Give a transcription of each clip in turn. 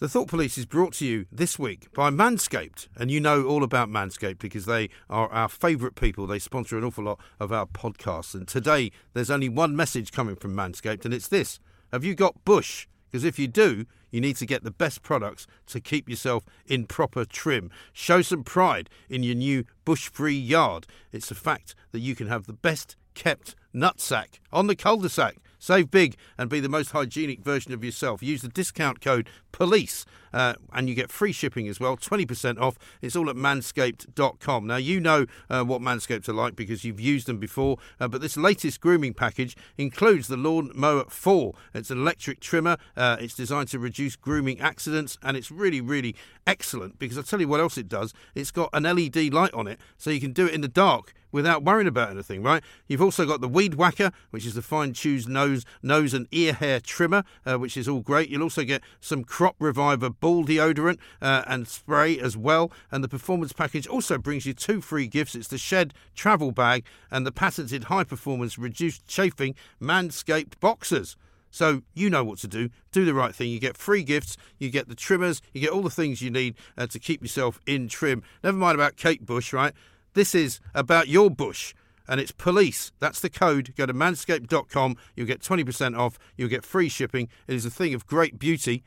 The Thought Police is brought to you this week by Manscaped, and you know all about Manscaped because they are our favourite people. They sponsor an awful lot of our podcasts, and today there's only one message coming from Manscaped, and it's this: Have you got bush? Because if you do, you need to get the best products to keep yourself in proper trim. Show some pride in your new bush free yard. It's a fact that you can have the best kept nutsack on the cul de sac. Save big and be the most hygienic version of yourself. Use the discount code POLICE uh, and you get free shipping as well, 20% off. It's all at manscaped.com. Now, you know uh, what Manscaped are like because you've used them before, uh, but this latest grooming package includes the Lawn Mower 4. It's an electric trimmer, uh, it's designed to reduce grooming accidents, and it's really, really excellent because I'll tell you what else it does. It's got an LED light on it so you can do it in the dark without worrying about anything, right? You've also got the Weed Whacker, which is the fine tuned nose, nose and ear hair trimmer, uh, which is all great. You'll also get some Crop Reviver ball deodorant uh, and spray as well. And the performance package also brings you two free gifts. It's the Shed travel bag and the patented high performance reduced chafing Manscaped boxers. So you know what to do. Do the right thing. You get free gifts. You get the trimmers. You get all the things you need uh, to keep yourself in trim. Never mind about Kate Bush, right? This is about your bush and it's police. That's the code. Go to manscaped.com. You'll get 20% off. You'll get free shipping. It is a thing of great beauty.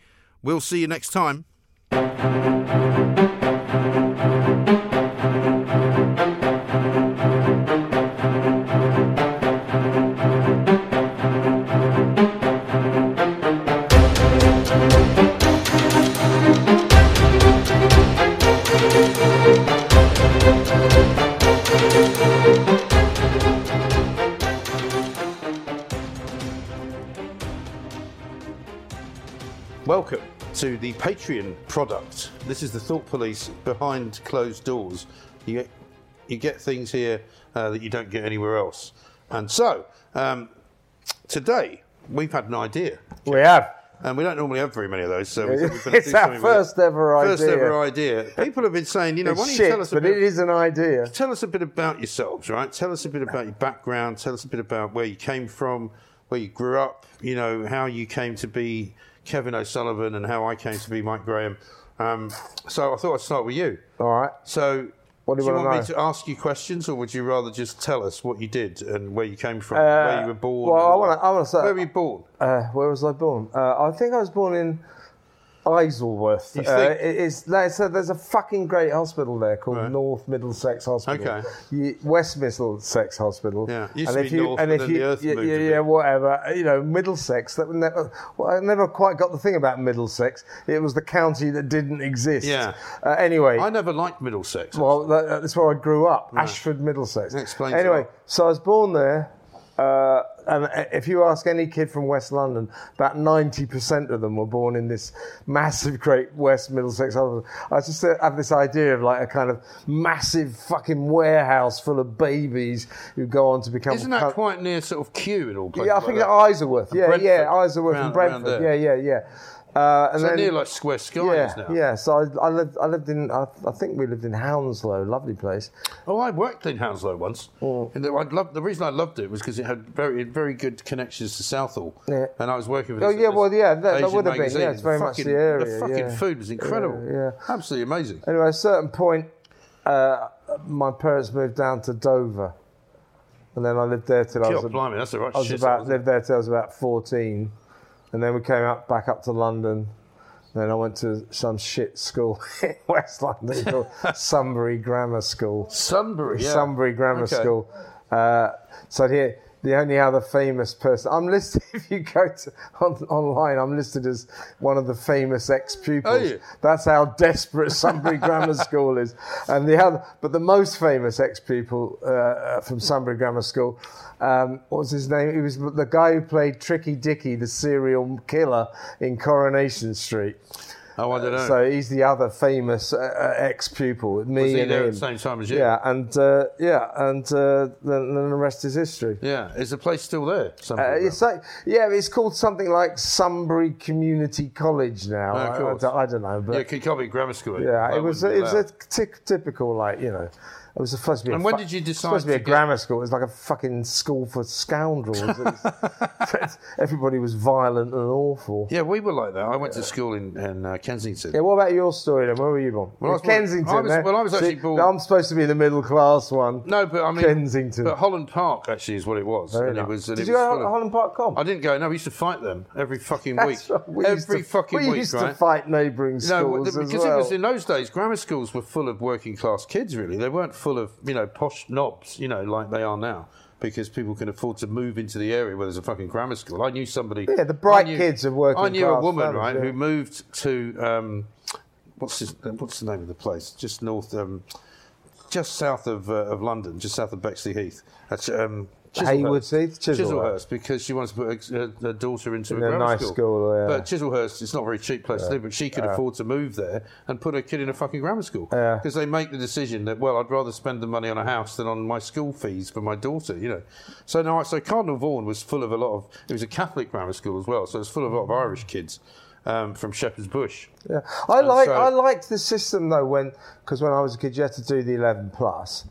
We'll see you next time. Welcome to the Patreon product. This is the Thought Police behind closed doors. You get, you get things here uh, that you don't get anywhere else. And so, um, today we've had an idea. We have. And we don't normally have very many of those, so we thought we'd better It's our something with it. first ever idea. First ever idea. People have been saying, you know, It's why don't you shit, tell us a but bit? it is an idea. Tell us a bit about yourselves, right? Tell us a bit about your background. Tell us a bit about where you came from, where you grew up. You know how you came to be Kevin O'Sullivan, and how I came to be Mike Graham. Um, so I thought I'd start with you. All right. So. What do you want wanna me to ask you questions, or would you rather just tell us what you did and where you came from, Uh, where you were born? well, I I wanna say- where were you born? Uh, where was I born? Uh, I think I was born in Isleworth. You Uh, think? it's, there's, a, there's a fucking great hospital there called Right. North Middlesex Hospital. Okay. You, West Middlesex Hospital. Yeah, used and to if be you, North, and but if then you, the earth yeah, moved a yeah, bit. yeah, whatever. You know, Middlesex. That never, well, I never quite got the thing about Middlesex. It was the county that didn't exist. Yeah. Uh, anyway, I never liked Middlesex. well, that, that's where I grew up, Ashford, Middlesex. That explains Anyway, so I was born there, uh, and if you ask any kid from West London, about ninety percent of them were born in this massive, great West Middlesex. I just uh, have this idea of like a kind of massive fucking warehouse full of babies who go on to become. Isn't that co- quite near sort of Kew in all places? Yeah, I like think that? at Isleworth. And Yeah, Brentford, yeah, Isleworth round- and Brentford. Yeah, yeah, yeah. Uh, and So then, near like Square Skies yeah, now. yeah. So I, I lived. I lived in. I, I think we lived in Hounslow, lovely place. Oh, I worked in Hounslow once. Oh. And the, I loved, the reason I loved it was because it had very very good connections to Southall. Yeah. And I was working with Oh, yeah, well, yeah, that- that would have been, yeah, it's very much the area, The fucking yeah. food was incredible. Yeah, yeah. Absolutely amazing. Anyway, at a certain point, uh, my parents moved down to Dover, and then I lived there till I was, blimey, that's the right I was shit, about lived there till I was about fourteen, and then we came up back up to London. Then I went to some shit school in West London called Sunbury Grammar School. Sunbury, yeah. Sunbury Grammar Okay. School. Uh, so here, the only other famous person. I'm listed. If you go to on, online, I'm listed as one of the famous ex-pupils. Are you? That's how desperate Sunbury Grammar School is. And the other, but the most famous ex-pupil uh, uh, from Sunbury Grammar School. Um, what was his name? He was the guy who played Tricky Dicky, the serial killer in Coronation Street. Oh, I don't know. So he's the other famous uh, uh, ex-pupil. Me Was he and there him. at the same time as you? Yeah, and uh, yeah, and uh, then, then the rest is history. yeah, is the place still there? Uh, it's like, yeah, it's called something like Sunbury Community College now. Oh, I, I cool. don't, I don't know, yeah, but Kirkcaldy Grammar School. yeah, it was it was a typical like you know. It was supposed to be. And a when fu- did you decide Supposed to be to a get- grammar school. It was like a fucking school for scoundrels. Was- everybody was violent and awful. Yeah, we were like that. I went to school in, in uh, Kensington. Yeah, what about your story then? Where were you born? Well, I was Kensington. I was- eh? well, I was actually See, born- I'm supposed to be the middle class one. No, but I mean Kensington. But Holland Park actually is what it was. Very and it was. and Did it you was go to Holland Park Comp? I didn't go. No, we used to fight them every fucking That's week. We every to, fucking we week, We used right? to fight neighbouring schools. No, because as it was in those days, grammar schools were full of working class kids. Really, they weren't full of you know posh knobs, you know, like they are now. Because people can afford to move into the area where there's a fucking grammar school. I knew somebody. Yeah, the bright knew- kids are working I knew a woman, families, right, yeah. who moved to um, what's his, what's the name of the place? Just north, um, just south of uh, of London, just south of Bexley Heath. That's um, Hayward. Heath? Chislehurst. Because she wants to put a, a, a daughter into In a a grammar nice school. school, yeah. But Chislehurst, it's not a very cheap place to live, but she could afford to move there and put her kid in a fucking grammar school. Yeah. Because they make the decision that, well, I'd rather spend the money on a house than on my school fees for my daughter, you know. So now, so Cardinal Vaughan was full of a lot of, it was a Catholic grammar school as well, so it was full of a lot of Irish kids um, from Shepherd's Bush. Yeah, I like so- I liked the system though when because when I was a kid you had to do the eleven plus,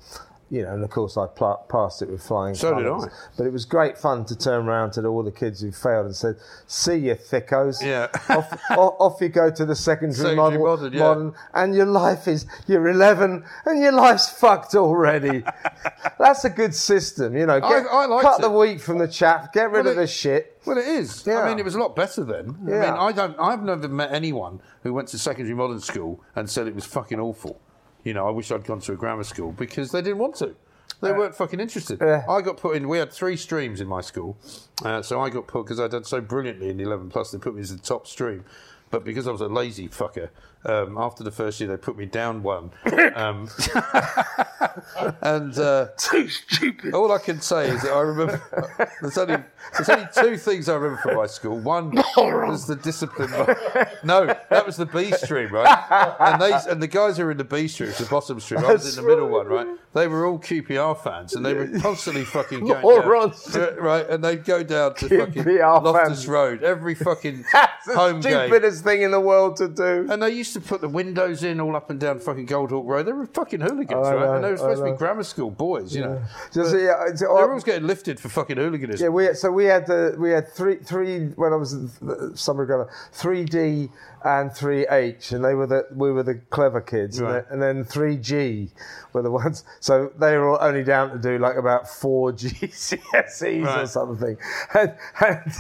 you know, and of course I pl- passed it with flying So did colours. I. But it was great fun to turn around to all the kids who failed and said, "See you thickos." Yeah. off, off, off you go to the secondary, Secondary model, modern, yeah. modern, and your life is you're eleven and your life's fucked already. That's a good system, you know. Get, I liked cut the it. wheat from the chaff, get rid Well, of it- the shit. Well, it is. Yeah. I mean, it was a lot better then. I mean, I don't. I've never met anyone who went to secondary modern school and said it was fucking awful. You know, I wish I'd gone to a grammar school because they didn't want to. They weren't fucking interested. Yeah. I got put in. We had three streams in my school, uh, so I got put because I'd done so brilliantly in the eleven plus. They put me as the top stream, but because I was a lazy fucker, um, after the first year they put me down one. Um, and uh, Too stupid. all I can say is that I remember there's only there's only two things I remember from my school. One was the discipline. No, that was the B stream, right? And they and the guys who were in the B stream, the bottom stream, I was in the middle one, right? They were all QPR fans, and they were constantly fucking going Morons. down, right? And they'd go down to fucking QPR Loftus fans. Road every fucking That's home game. Thing in the world to do. And they used to put the windows in all up and down fucking Goldhawk Road. They were fucking hooligans, right? know, and they were supposed to be grammar school boys, you know. Just, yeah, uh, it's- They were getting lifted for fucking hooliganism. Yeah, we so we had the we had three three when I was Sunbury grammar three D and three H, and they were the we were the clever kids, Right. and, then, three G were the ones. So they were all only down to do like about four GCSEs or something, and, and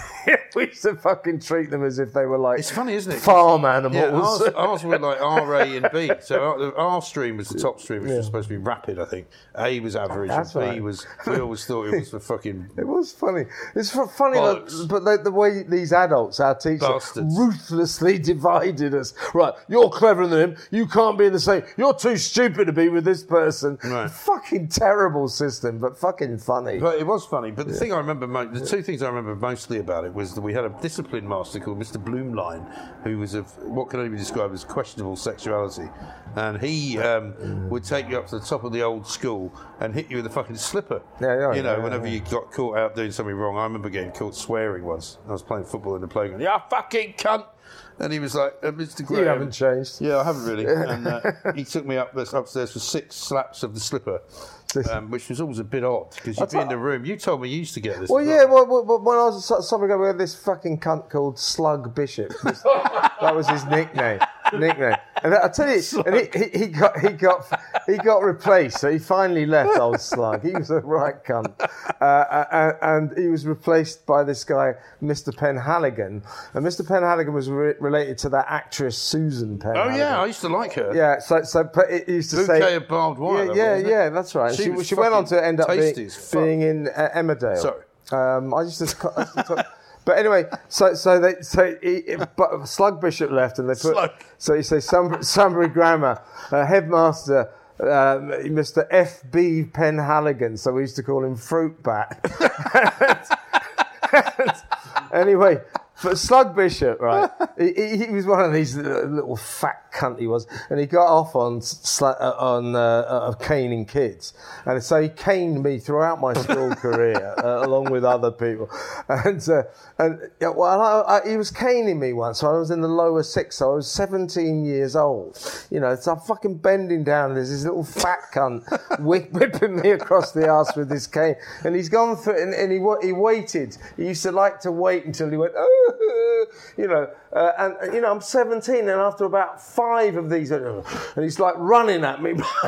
we used to fucking treat them as if they were like It's funny, isn't it? farm Yeah, animals. ours, ours were like R, A, and B. So our, the- our stream was the top stream, which was supposed to be rapid, I think. A was average, That's and B right. was. We always thought it was for fucking. It was funny. It's fu- funny, that, but the, the way these adults, our teachers, Bastards. ruthlessly divided us. Right, you're cleverer than him. You can't be in the same. You're too stupid to be with this person. Right. Fucking terrible system, but fucking funny. But it was funny. But the thing I remember, mo- the two things I remember mostly about it was that we had a discipline master called Mr. Bloomline, who was of what can only be described as questionable sexuality, and he um, would take you up to the top of the old school and hit you with a fucking slipper. Yeah, yeah, You know, yeah, whenever yeah. you got caught out doing something wrong. I remember getting caught swearing once. I was playing football in the playground. Yeah, fucking cunt. And he was like, uh, Mr. Graham. you haven't changed. Yeah, I haven't really. And uh, he took me up this, upstairs for six slaps of the slipper, um, which was always a bit odd because you'd be in the room. You told me you used to get this. Well, yeah. Well, well, well, when I was at Sunbury grammar, we had this fucking cunt called Slug Bishop. that was his nickname. Nickname. And I tell you, and he, he, he got he got he got replaced. So he finally left old Slug. He was a right cunt, uh, uh, and he was replaced by this guy, Mr. Penhaligon. And Mr. Penhaligon was re- related to that actress Susan Pen. Oh yeah, I used to like her. Yeah, so so but it used to Bouquet say of barbed wire, Yeah, yeah, was, wasn't it? yeah, that's right. She She, she went on to end up being, being in uh, Emmerdale. Sorry. Um, I used to. I used to talk, but anyway, so so they so he, but Slug Bishop left, and they put. Slug. So you say Sunbury, Sunbury Grammar uh, headmaster. Um, Mr. F. B. Penhaligon, so we used to call him Fruit Bat. anyway, but Slug Bishop, right? he, he, was one of these little fat cunt he was, and he got off on sla- uh, on uh, uh, caning kids, and so he caned me throughout my school career, uh, along with other people, and uh, and yeah, well, I, I, he was caning me once. So I was in the lower six, so I was 17 years old. You know, so I'm fucking bending down. There's this little fat cunt whip, whipping me across the ass with this cane, and he's gone through, and, and he he waited. He used to like to wait until he went, oh, you know, uh, and you know, I'm 17, and after about five of these, uh, and he's like running at me,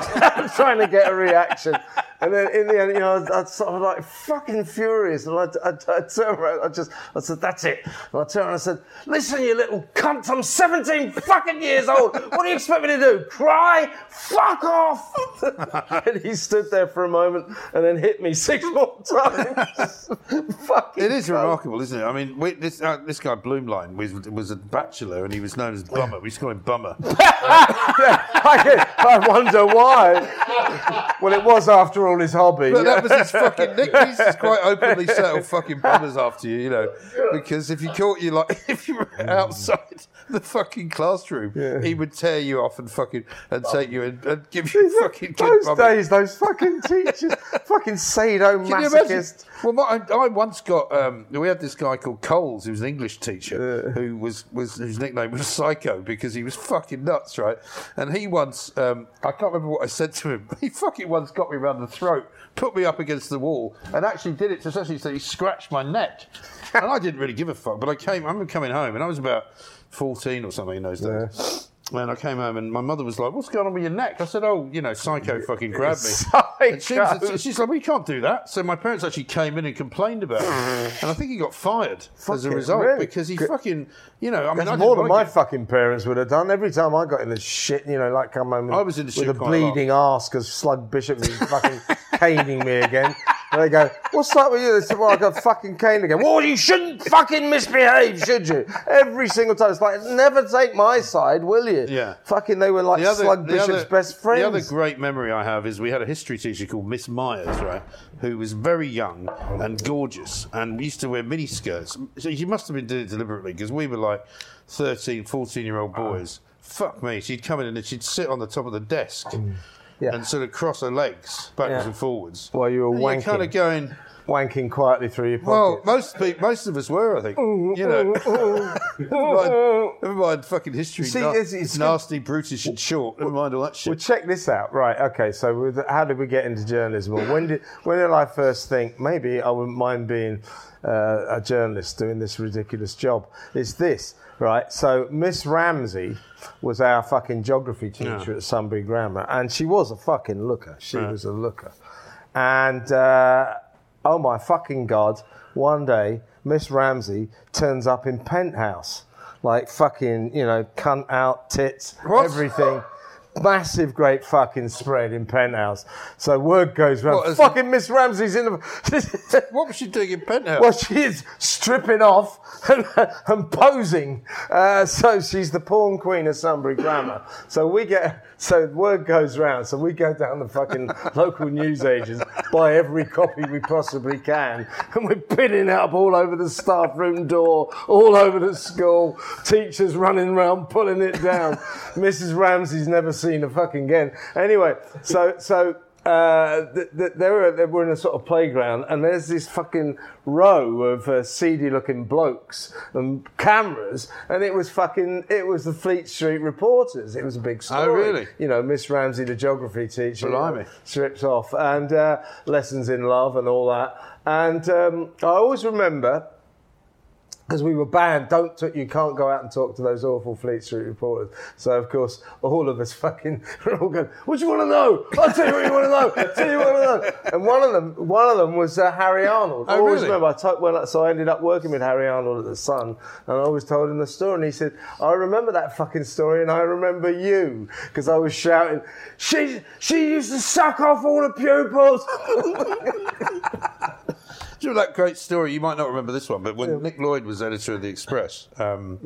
trying to get a reaction. And then in the end, you know, I was, I sort of like fucking furious, and I, I, I turned around, I just, I said, "That's it." And I turned around and I said, "Listen, you little cunt, I'm 17 fucking years old. What do you expect me to do? Cry? Fuck off!" and he stood there for a moment, and then hit me six more times. fucking. It is cunt. remarkable, isn't it? I mean, we, this uh, this guy Bloomline was was a bachelor, and he was known as Bummer. We used to call him Bummer. I, I wonder why. Well, it was after all his hobby. But that was his fucking nick. He used quite openly settle fucking bummers after you, you know, because if he caught you like if you were mm. outside the fucking classroom, he would tear you off and fucking and take you and, and give you fucking those days, those fucking teachers, fucking Can you imagine? sadomasochist. Well, my, I, once got. Um, we had this guy called Coles, who was an English teacher, who was was whose nickname was Psycho because he was fucking nuts, right? And he once, um, I can't remember what I said to him. He fucking once got me round the throat, put me up against the wall, and actually did it to essentially so he scratched my neck. And I didn't really give a fuck, but I came. I remember coming home, and I was about fourteen or something in those days. And I came home and my mother was like, "What's going on with your neck?" I said, "Oh, you know, Psycho fucking grabbed me." And she was, she's like, "We can't do that." So my parents actually came in and complained about it, and I think he got fired as a result really? because he Good. fucking, you know, I mean, I more than my it. fucking parents would have done. Every time I got in the shit, you know, like come home I was in the with shit a quite a lot. bleeding arse because Slug Bishop was fucking caning me again. And they go, "What's up with you?" They said, "Well, I got fucking caned again." Well, you shouldn't fucking misbehave, should you? Every single time. It's like, never take my side, will you? Yeah. Fucking, they were like Slug the Bishop's other- best friends. The other great memory I have is we had a history teacher called Miss Myers, right, who was very young and gorgeous, and used to wear mini skirts. So she must have been doing it deliberately because we were like 13, 14 year old boys. Fuck me, she'd come in and she'd sit on the top of the desk Mm. Yeah. and sort of cross her legs backwards Yeah. and forwards. While you were and you're wanking. kind of going. wanking quietly through your Well, most pe- most of us were, I think. You know, never, mind, never mind fucking history, See, na- it's- it's- nasty, brutish, and short. Never mind all that shit. Well, check this out. Right. Okay. So, with, how did we get into journalism? Or when did when did I first think maybe I wouldn't mind being uh, a journalist doing this ridiculous job? It's this. Right. So, Miss Ramsey was our fucking geography teacher at Sunbury Grammar, and she was a fucking looker. She was a looker, and uh, oh my fucking god! One day, Miss Ramsey turns up in penthouse. Like fucking, you know, cunt out, tits, What? everything massive, great fucking spread in penthouse. So word goes round. What, fucking Miss Ramsey's in the. What was she doing in penthouse? well, she's stripping off and posing. Uh, so she's the porn queen of Sunbury Grammar. So we get. So word goes round. So we go down the fucking local newsagents, buy every copy we possibly can, and we're pinning it up all over the staff room door, all over the school. Teachers running around pulling it down. Mrs. Ramsey's never seen a fucking again. Anyway, so so uh, th- th- they were they were in a sort of playground, and there's this fucking row of uh, seedy-looking blokes and cameras, and it was fucking it was the Fleet Street reporters. It was a big story. Oh, really? You know, Miss Ramsey, the geography teacher, Blimey. strips off, and uh, lessons in love and all that. And um, I always remember because we were banned. Don't t- you can't go out and talk to those awful Fleet Street reporters. So of course, all of us fucking were all going. What do you want to know? I'll tell you what you want to know. I'll tell you what you want to know. And one of them, one of them was uh, Harry Arnold. I Oh, always really? remember. I told, well, so I ended up working with Harry Arnold at the Sun, and I always told him the story. And he said, "I remember that fucking story, and I remember you because I was shouting, she she used to suck off all the pupils." That great story? You might not remember this one, but when Nick Lloyd was editor of the Express, um,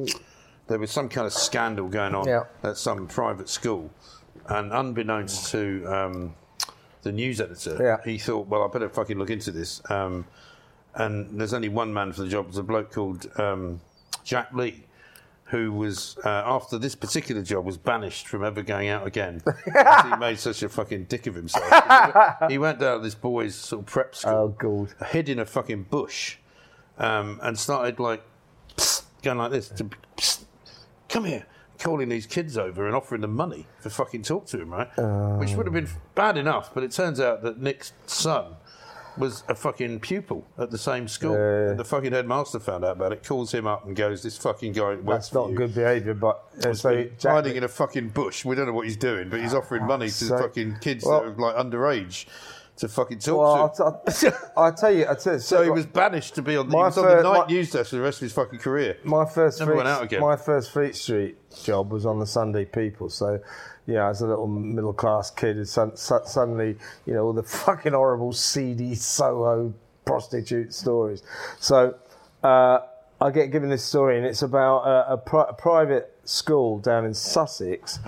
there was some kind of scandal going on Yeah. at some private school, and unbeknownst to um, the news editor, Yeah. he thought, "Well, I better fucking look into this." Um, and there's only one man for the job. It was a bloke called um, Jack Lee. Who was uh, after this particular job was banished from ever going out again? he made such a fucking dick of himself. he went down to this boys' sort of prep school Oh, God. hid in a fucking bush um, and started like psst, going like this to psst, come here calling these kids over and offering them money for fucking talk to him right which would have been bad enough but it turns out that Nick's son was a fucking pupil at the same school and the fucking headmaster found out about it calls him up and goes this fucking guy works That's for not you. good behaviour, but uh, so Jack, hiding in a fucking bush. We don't know what he's doing, but he's offering money to So- fucking kids well- that are like underage to fucking talk well, to. I'll, t- I'll tell you, I'll tell you. So he was banished to be on the, he My was on the fir- night my- news desk for the rest of his fucking career. My first Never Fleet, went out again. my first Fleet Street job was on the Sunday People. So, yeah, as a little middle class kid, su- suddenly, you know, all the fucking horrible, seedy Soho prostitute stories. So, uh, I get given this story, and it's about a, a, pri- a private school down in Sussex.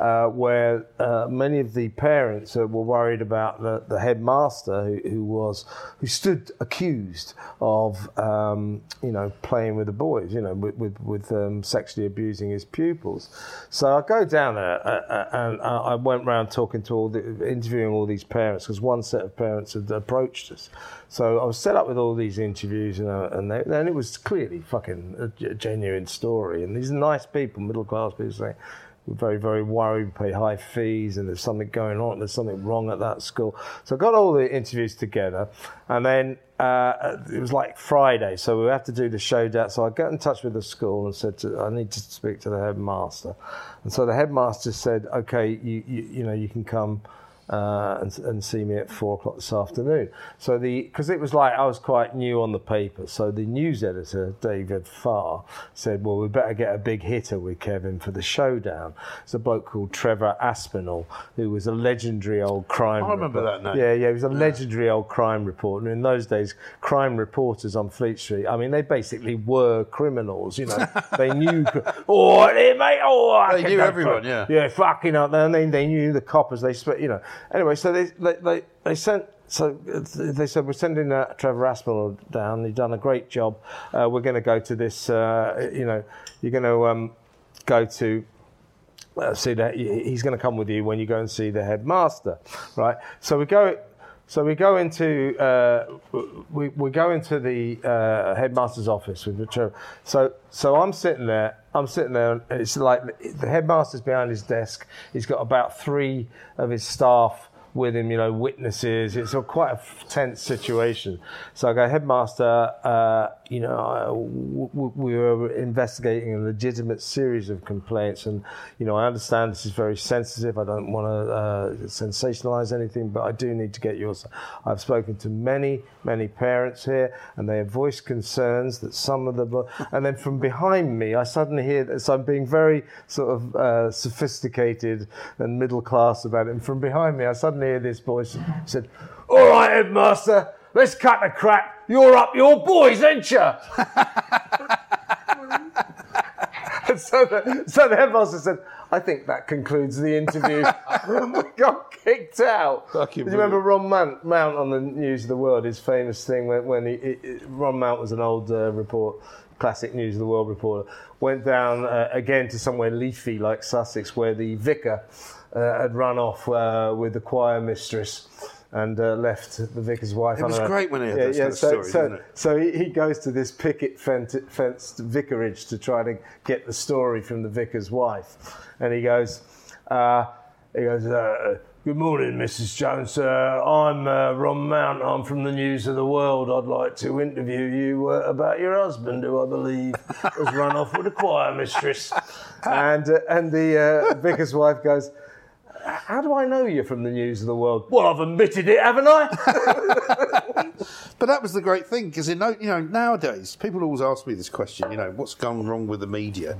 Uh, where uh, many of the parents were worried about the, the headmaster who, who was who stood accused of um, you know playing with the boys you know with with, with um, sexually abusing his pupils so I go down there uh, uh, and I went round talking to all the interviewing all these parents because one set of parents had approached us so I was set up with all these interviews you know and and it was clearly fucking a genuine story and these nice people middle class people saying we're very, very worried. We pay high fees, and there's something going on. There's something wrong at that school. So I got all the interviews together, and then uh, it was like Friday, so we have to do the showdown. So I got in touch with the school and said, to, I need to speak to the headmaster. And so the headmaster said, okay, you, you, you know, you can come. Uh, and, and see me at four o'clock this afternoon. So the because it was like I was quite new on the paper. So the news editor David Farr said, "Well, we better get a big hitter with Kevin for the showdown." It's a bloke called Trevor Aspinall, who was a legendary old crime. I remember report- that name. Yeah, yeah, he was a legendary old crime reporter. And in those days, crime reporters on Fleet Street, I mean, they basically were criminals. You know, they knew. Oh, hey, mate! Oh, They knew everyone, yeah. yeah, fucking up. And they, they knew the coppers. They you know. Anyway, so they they they, they sent. So they said we're sending uh, Trevor Aspinall down. He's done a great job. Uh, we're going to go to this. Uh, you know, you're going to um, go to see that he's going to come with you when you go and see the headmaster, right? So we go. So we go into uh, we, we go into the uh, headmaster's office with Trevor. So so I'm sitting there. I'm sitting there. And it's like the headmaster's behind his desk. He's got about three of his staff with him, you know, witnesses. It's a quite a tense situation. So I go, headmaster, uh, you know, I- w- we were investigating a legitimate series of complaints, and you know, I understand this is very sensitive. I don't want to uh, sensationalize anything, but I do need to get yours. I've spoken to many, many parents here, and they have voiced concerns that some of them, and then from behind me, I suddenly hear that. So I'm being very sort of uh, sophisticated and middle class about it, and from behind me, I suddenly hear this voice said, "All right, headmaster." Let's cut the crap. You're up your boys, ain't you? And so, the, so the headmaster said, I think that concludes the interview. we got kicked out. Fucking Do you remember Ron Mount, Mount on the News of the World, his famous thing when, when he, he- he- Ron Mount was an old uh, report, classic News of the World reporter, went down uh, again to somewhere leafy like Sussex where the vicar had run off uh, with the choir mistress. And uh, left the vicar's wife. It was her- great when he had those kind of so, stories, so, so he, he goes to this picket fenced, fenced vicarage to try to get the story from the vicar's wife, and he goes, uh, he goes, uh, "Good morning, Mrs. Jones. Uh, I'm uh, Ron Mount. I'm from the News of the World. I'd like to interview you uh, about your husband, who I believe has run off with a choir mistress." And uh, and the uh, vicar's wife goes. How do I know you're from the News of the World? Well, I've admitted it, haven't I? But that was the great thing because you know, nowadays people always ask me this question. You know, what's gone wrong with the media?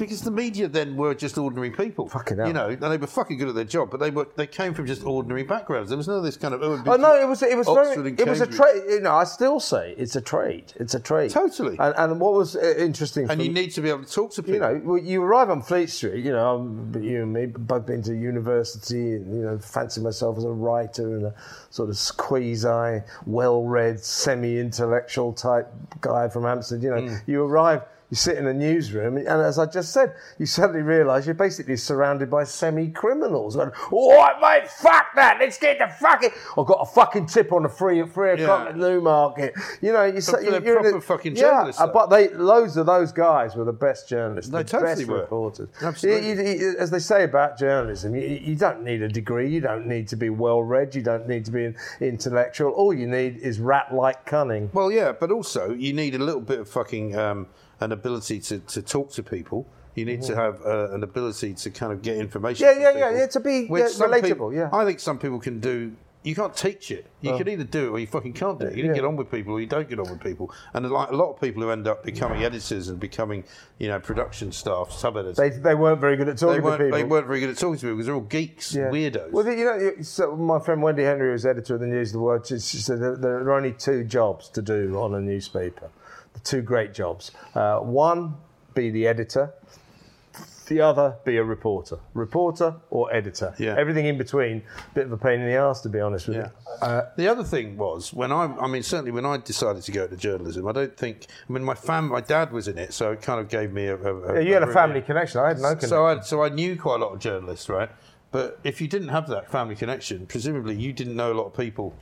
Because the media then were just ordinary people. Fucking hell. You know, and they were fucking good at their job, but they were they came from just ordinary backgrounds. There was none of this kind of. Oh, Oh no, it was it was Oxford very it was a trade. You know, I still say it's a trade. It's a trade. Totally. And, and what was uh, interesting, And for- you need to be able to talk to people. you know, you arrive on Fleet Street. You know, you and me both been to university. And, you know, fancy myself as a writer and a sort of quasi, well-read, semi-intellectual type guy from Amsterdam. You know, Mm. you arrive. You sit in a newsroom, and as I just said, you suddenly realise you're basically surrounded by semi-criminals. Going, All right, mate, fuck that. Let's get the fucking. I've got a fucking tip on the free at three o'clock Yeah. at Newmarket. You know, you say they're proper a- fucking yeah, journalists, uh, though. but they loads of those guys were the best journalists, They the totally best were. reporters. Absolutely. You- you- you- as they say about journalism, you, you don't need a degree, you don't need to be well read, you don't need to be an intellectual. All you need is rat-like cunning. Well, yeah, but also you need a little bit of fucking um, an ability to, to talk to people. You need to have uh, an ability to kind of get information. Yeah, yeah, yeah, people, yeah, to be, yeah, relatable, people- yeah. I think some people can do. You can't teach it. You can either do it or you fucking can't do it. You can Yeah. get on with people or you don't get on with people. And like a lot of people who end up becoming editors and becoming, you know, production staff, sub editors. They, they weren't very good at talking to people. they weren't very good at talking to people because they're all geeks, Yeah. weirdos. Well, you know, so my friend Wendy Henry, was editor of the News of the World, she, said there are only two jobs to do on a newspaper. The two great jobs. Uh, one, be the editor. The other, be a reporter. Reporter or editor. Yeah. Everything in between, bit of a pain in the ass, to be honest with Yeah. you. Uh, the other thing was when I, I mean, certainly when I decided to go into journalism, I don't think. I mean, my fam, my dad was in it, so it kind of gave me a. a, yeah, you had a really- family connection. I had no connection. So I, so I knew quite a lot of journalists, right? But if you didn't have that family connection, presumably you didn't know a lot of people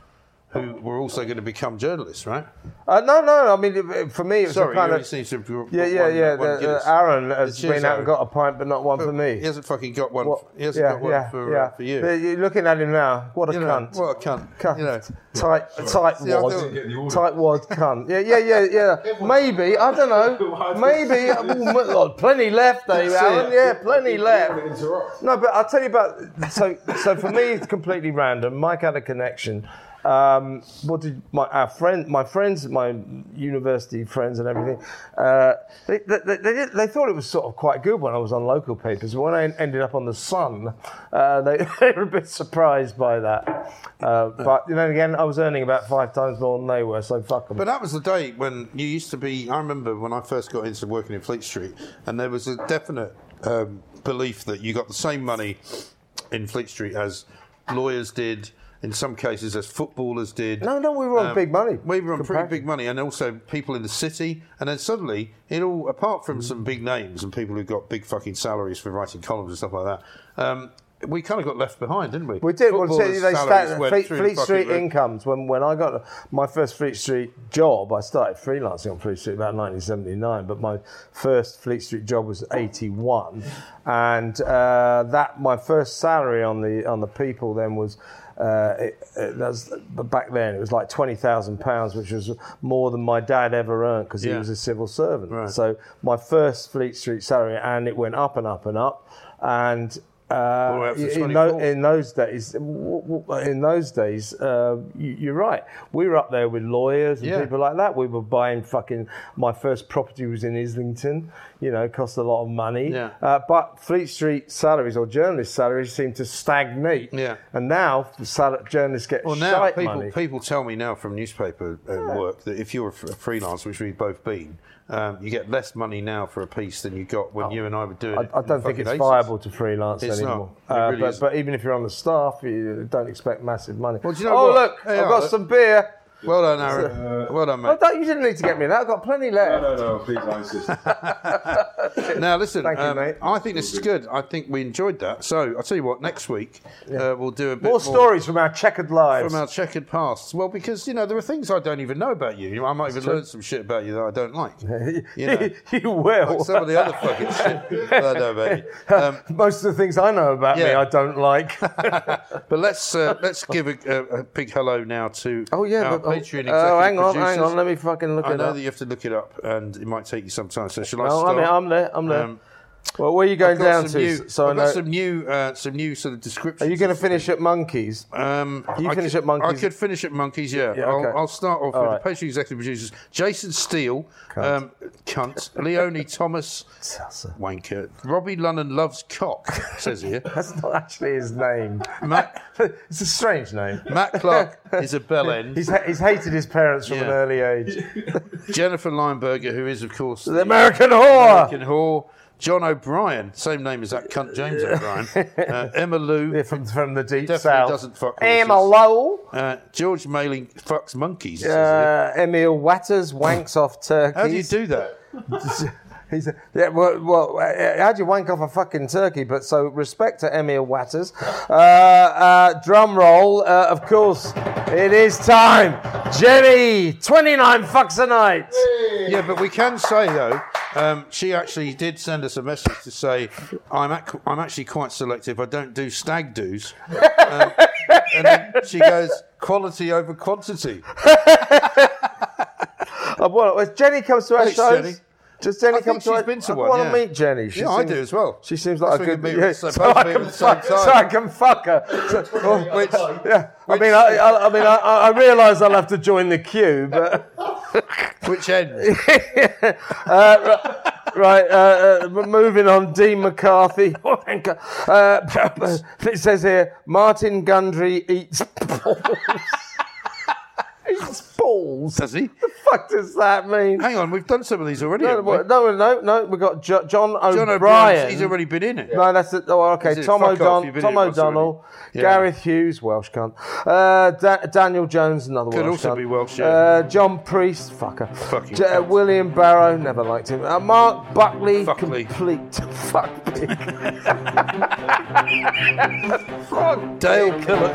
who were also going to become journalists, right? Uh, no, no. I mean, for me, it was Sorry, a kind you of. seem to have got Yeah, yeah, one- yeah. one the- the Aaron has Cheers, been out Aaron. and got a pint, but not one for me. He hasn't fucking got one. What- he hasn't yeah, got one yeah, for, yeah. uh, for you. But You're looking at him now. What a You know, cunt. what a cunt. Cunt. You know. Tight, tight See, wad. Tight wad cunt. Yeah, yeah, yeah, yeah. Maybe. I don't know. Maybe. Oh, m- plenty left, Dave That's Yeah, plenty left. No, but I'll tell you about. So, so for me, it's completely random. Mike had a connection. Um, what did my our friend, my friends, my university friends, and everything? Uh, they, they, they, they, thought it was sort of quite good when I was on local papers. When I ended up on the Sun, uh, they, they were a bit surprised by that. Uh, but you know, again, I was earning about five times more than they were, so fuck them. But that was the day when you used to be. I remember when I first got into working in Fleet Street, and there was a definite um, belief that you got the same money in Fleet Street as lawyers did. In some cases, as footballers did. No, no, we were on big money. We were on pretty big money, and also people in the city. And then suddenly, it all apart from some big names and people who got big fucking salaries for writing columns and stuff like that, um, we kind of got left behind, didn't we? We did. Well, they started Fleet, Fleet Street roof. incomes. When when I got my first Fleet Street job, I started freelancing on Fleet Street about 1979. But my first Fleet Street job was 81, and uh, that my first salary on the on the People then was. Uh, it, it, that was, but back then it was like twenty thousand pounds, which was more than my dad ever earned because he was a civil servant. Right. So my first Fleet Street salary, and it went up and up and up, and uh, All the way up to in, 24. tho- in those days, in those days, uh, you, you're right. We were up there with lawyers and Yeah. people like that. We were buying fucking. My first property was in Islington. You know, it cost a lot of money. Yeah. Uh, but Fleet Street salaries or journalist salaries seem to stagnate. Yeah. And now sal- journalists get Well, now people money. people tell me now from newspaper uh, work that if you're a, freelance, which we've both been, um, you get less money now for a piece than you got when you and I were doing I, it. I don't think it's fucking 80s. viable to freelance It's not. anymore. It Uh, but, isn't. but even if you're on the staff, you don't expect massive money. Well, do you know oh, what? look, Hey, I've got Art, some beer. Well done, Aaron. well done, mate. don't, you didn't need to get me that. I've got plenty left. No, no, please, I insist. Now, listen, Thank you, um, mate. I think this is good. I think we enjoyed that. So, I'll tell you what, next week uh, we'll do a bit More stories from our checkered lives. from our checkered pasts. Well, because, you know, there are things I don't even know about you. You I might even learn some shit about you that I don't like. You know. you will. Like some of the other fucking shit that I know about you. Um, Most of the things I know about me, I don't like. But let's uh, let's give a, a, a big hello now to oh yeah, our but, Patreon executive oh, hang on, hang on. Let me fucking look I it know up. that you have to look it up, and it might take you some time. So shall I Oh, start? I'm there. I'm there. I'm there. Um, Well, where are you going down to? New, so I I've got some new, uh, some new sort of descriptions. Are you going to finish at Monkeys? Um, You I finish could, at Monkeys? I could finish at Monkeys, yeah. Yeah, okay. I'll, I'll start off All with right. the pastry executive producers Jason Steele, um, cunt, Leonie Thomas, wanker, Robbie London loves cock, says here. That's not actually his name. Matt, it's a strange name. Matt Clark is a bell end. He's, ha- he's hated his parents from an early age. Jennifer Lineberger, who is, of course, The American whore. American whore. John O'Brien, same name as that cunt James O'Brien. Uh, Emma Lou, Yeah, from, from the deep Definitely south. doesn't fuck Emma. Lowell. uh, George Mailing fucks monkeys. it says here. Uh, Emil Watters wanks off turkeys. How do you do that? He's a, yeah, well, well, uh, how'd you wank off a fucking turkey? But so respect to Emil Watters. Uh, uh, drum roll, uh, of course. It is time. Jenny, 29 fucks a night. Yeah, but we can say though, um, she actually did send us a message to say, "I'm ac- I'm actually quite selective. I don't do stag do's." Um, and then she goes, "Quality over quantity." Uh, well, as Jenny comes to our Thanks, shows. Jenny. Does Jenny I come think to she's our, been to I one, want yeah. to meet Jenny. She Yeah, I seems- do as well. She seems like So a we good. can be- yeah, so so, both I be at can the same fuck, so time. I can fuck her. So- Which, yeah, I mean, I, I, I mean, I, I realise I'll have to join the queue, but. which end? Right, uh, uh, moving on. Dean McCarthy. Uh, it says here Martin Gundry eats balls. Eats balls. Does he? The fuck does that mean? Hang on, we've done some of these already. No, haven't we? no, no, no. We've got jo- John O'Brien. John O'Brien, he's already been in it. No, that's it. Oh, okay. It? Tom, O'Don- Tom in it once O'Donnell. Yeah. Gareth Hughes, Welsh cunt. Uh, da- Daniel Jones, another Could Welsh also cunt. be Welsh, yeah. Uh, John Priest, fucker. Fucking J- uh. William Barrow, never liked him. Uh, Mark Buckley, Fuckley. complete fuck fuck Dale. Killer.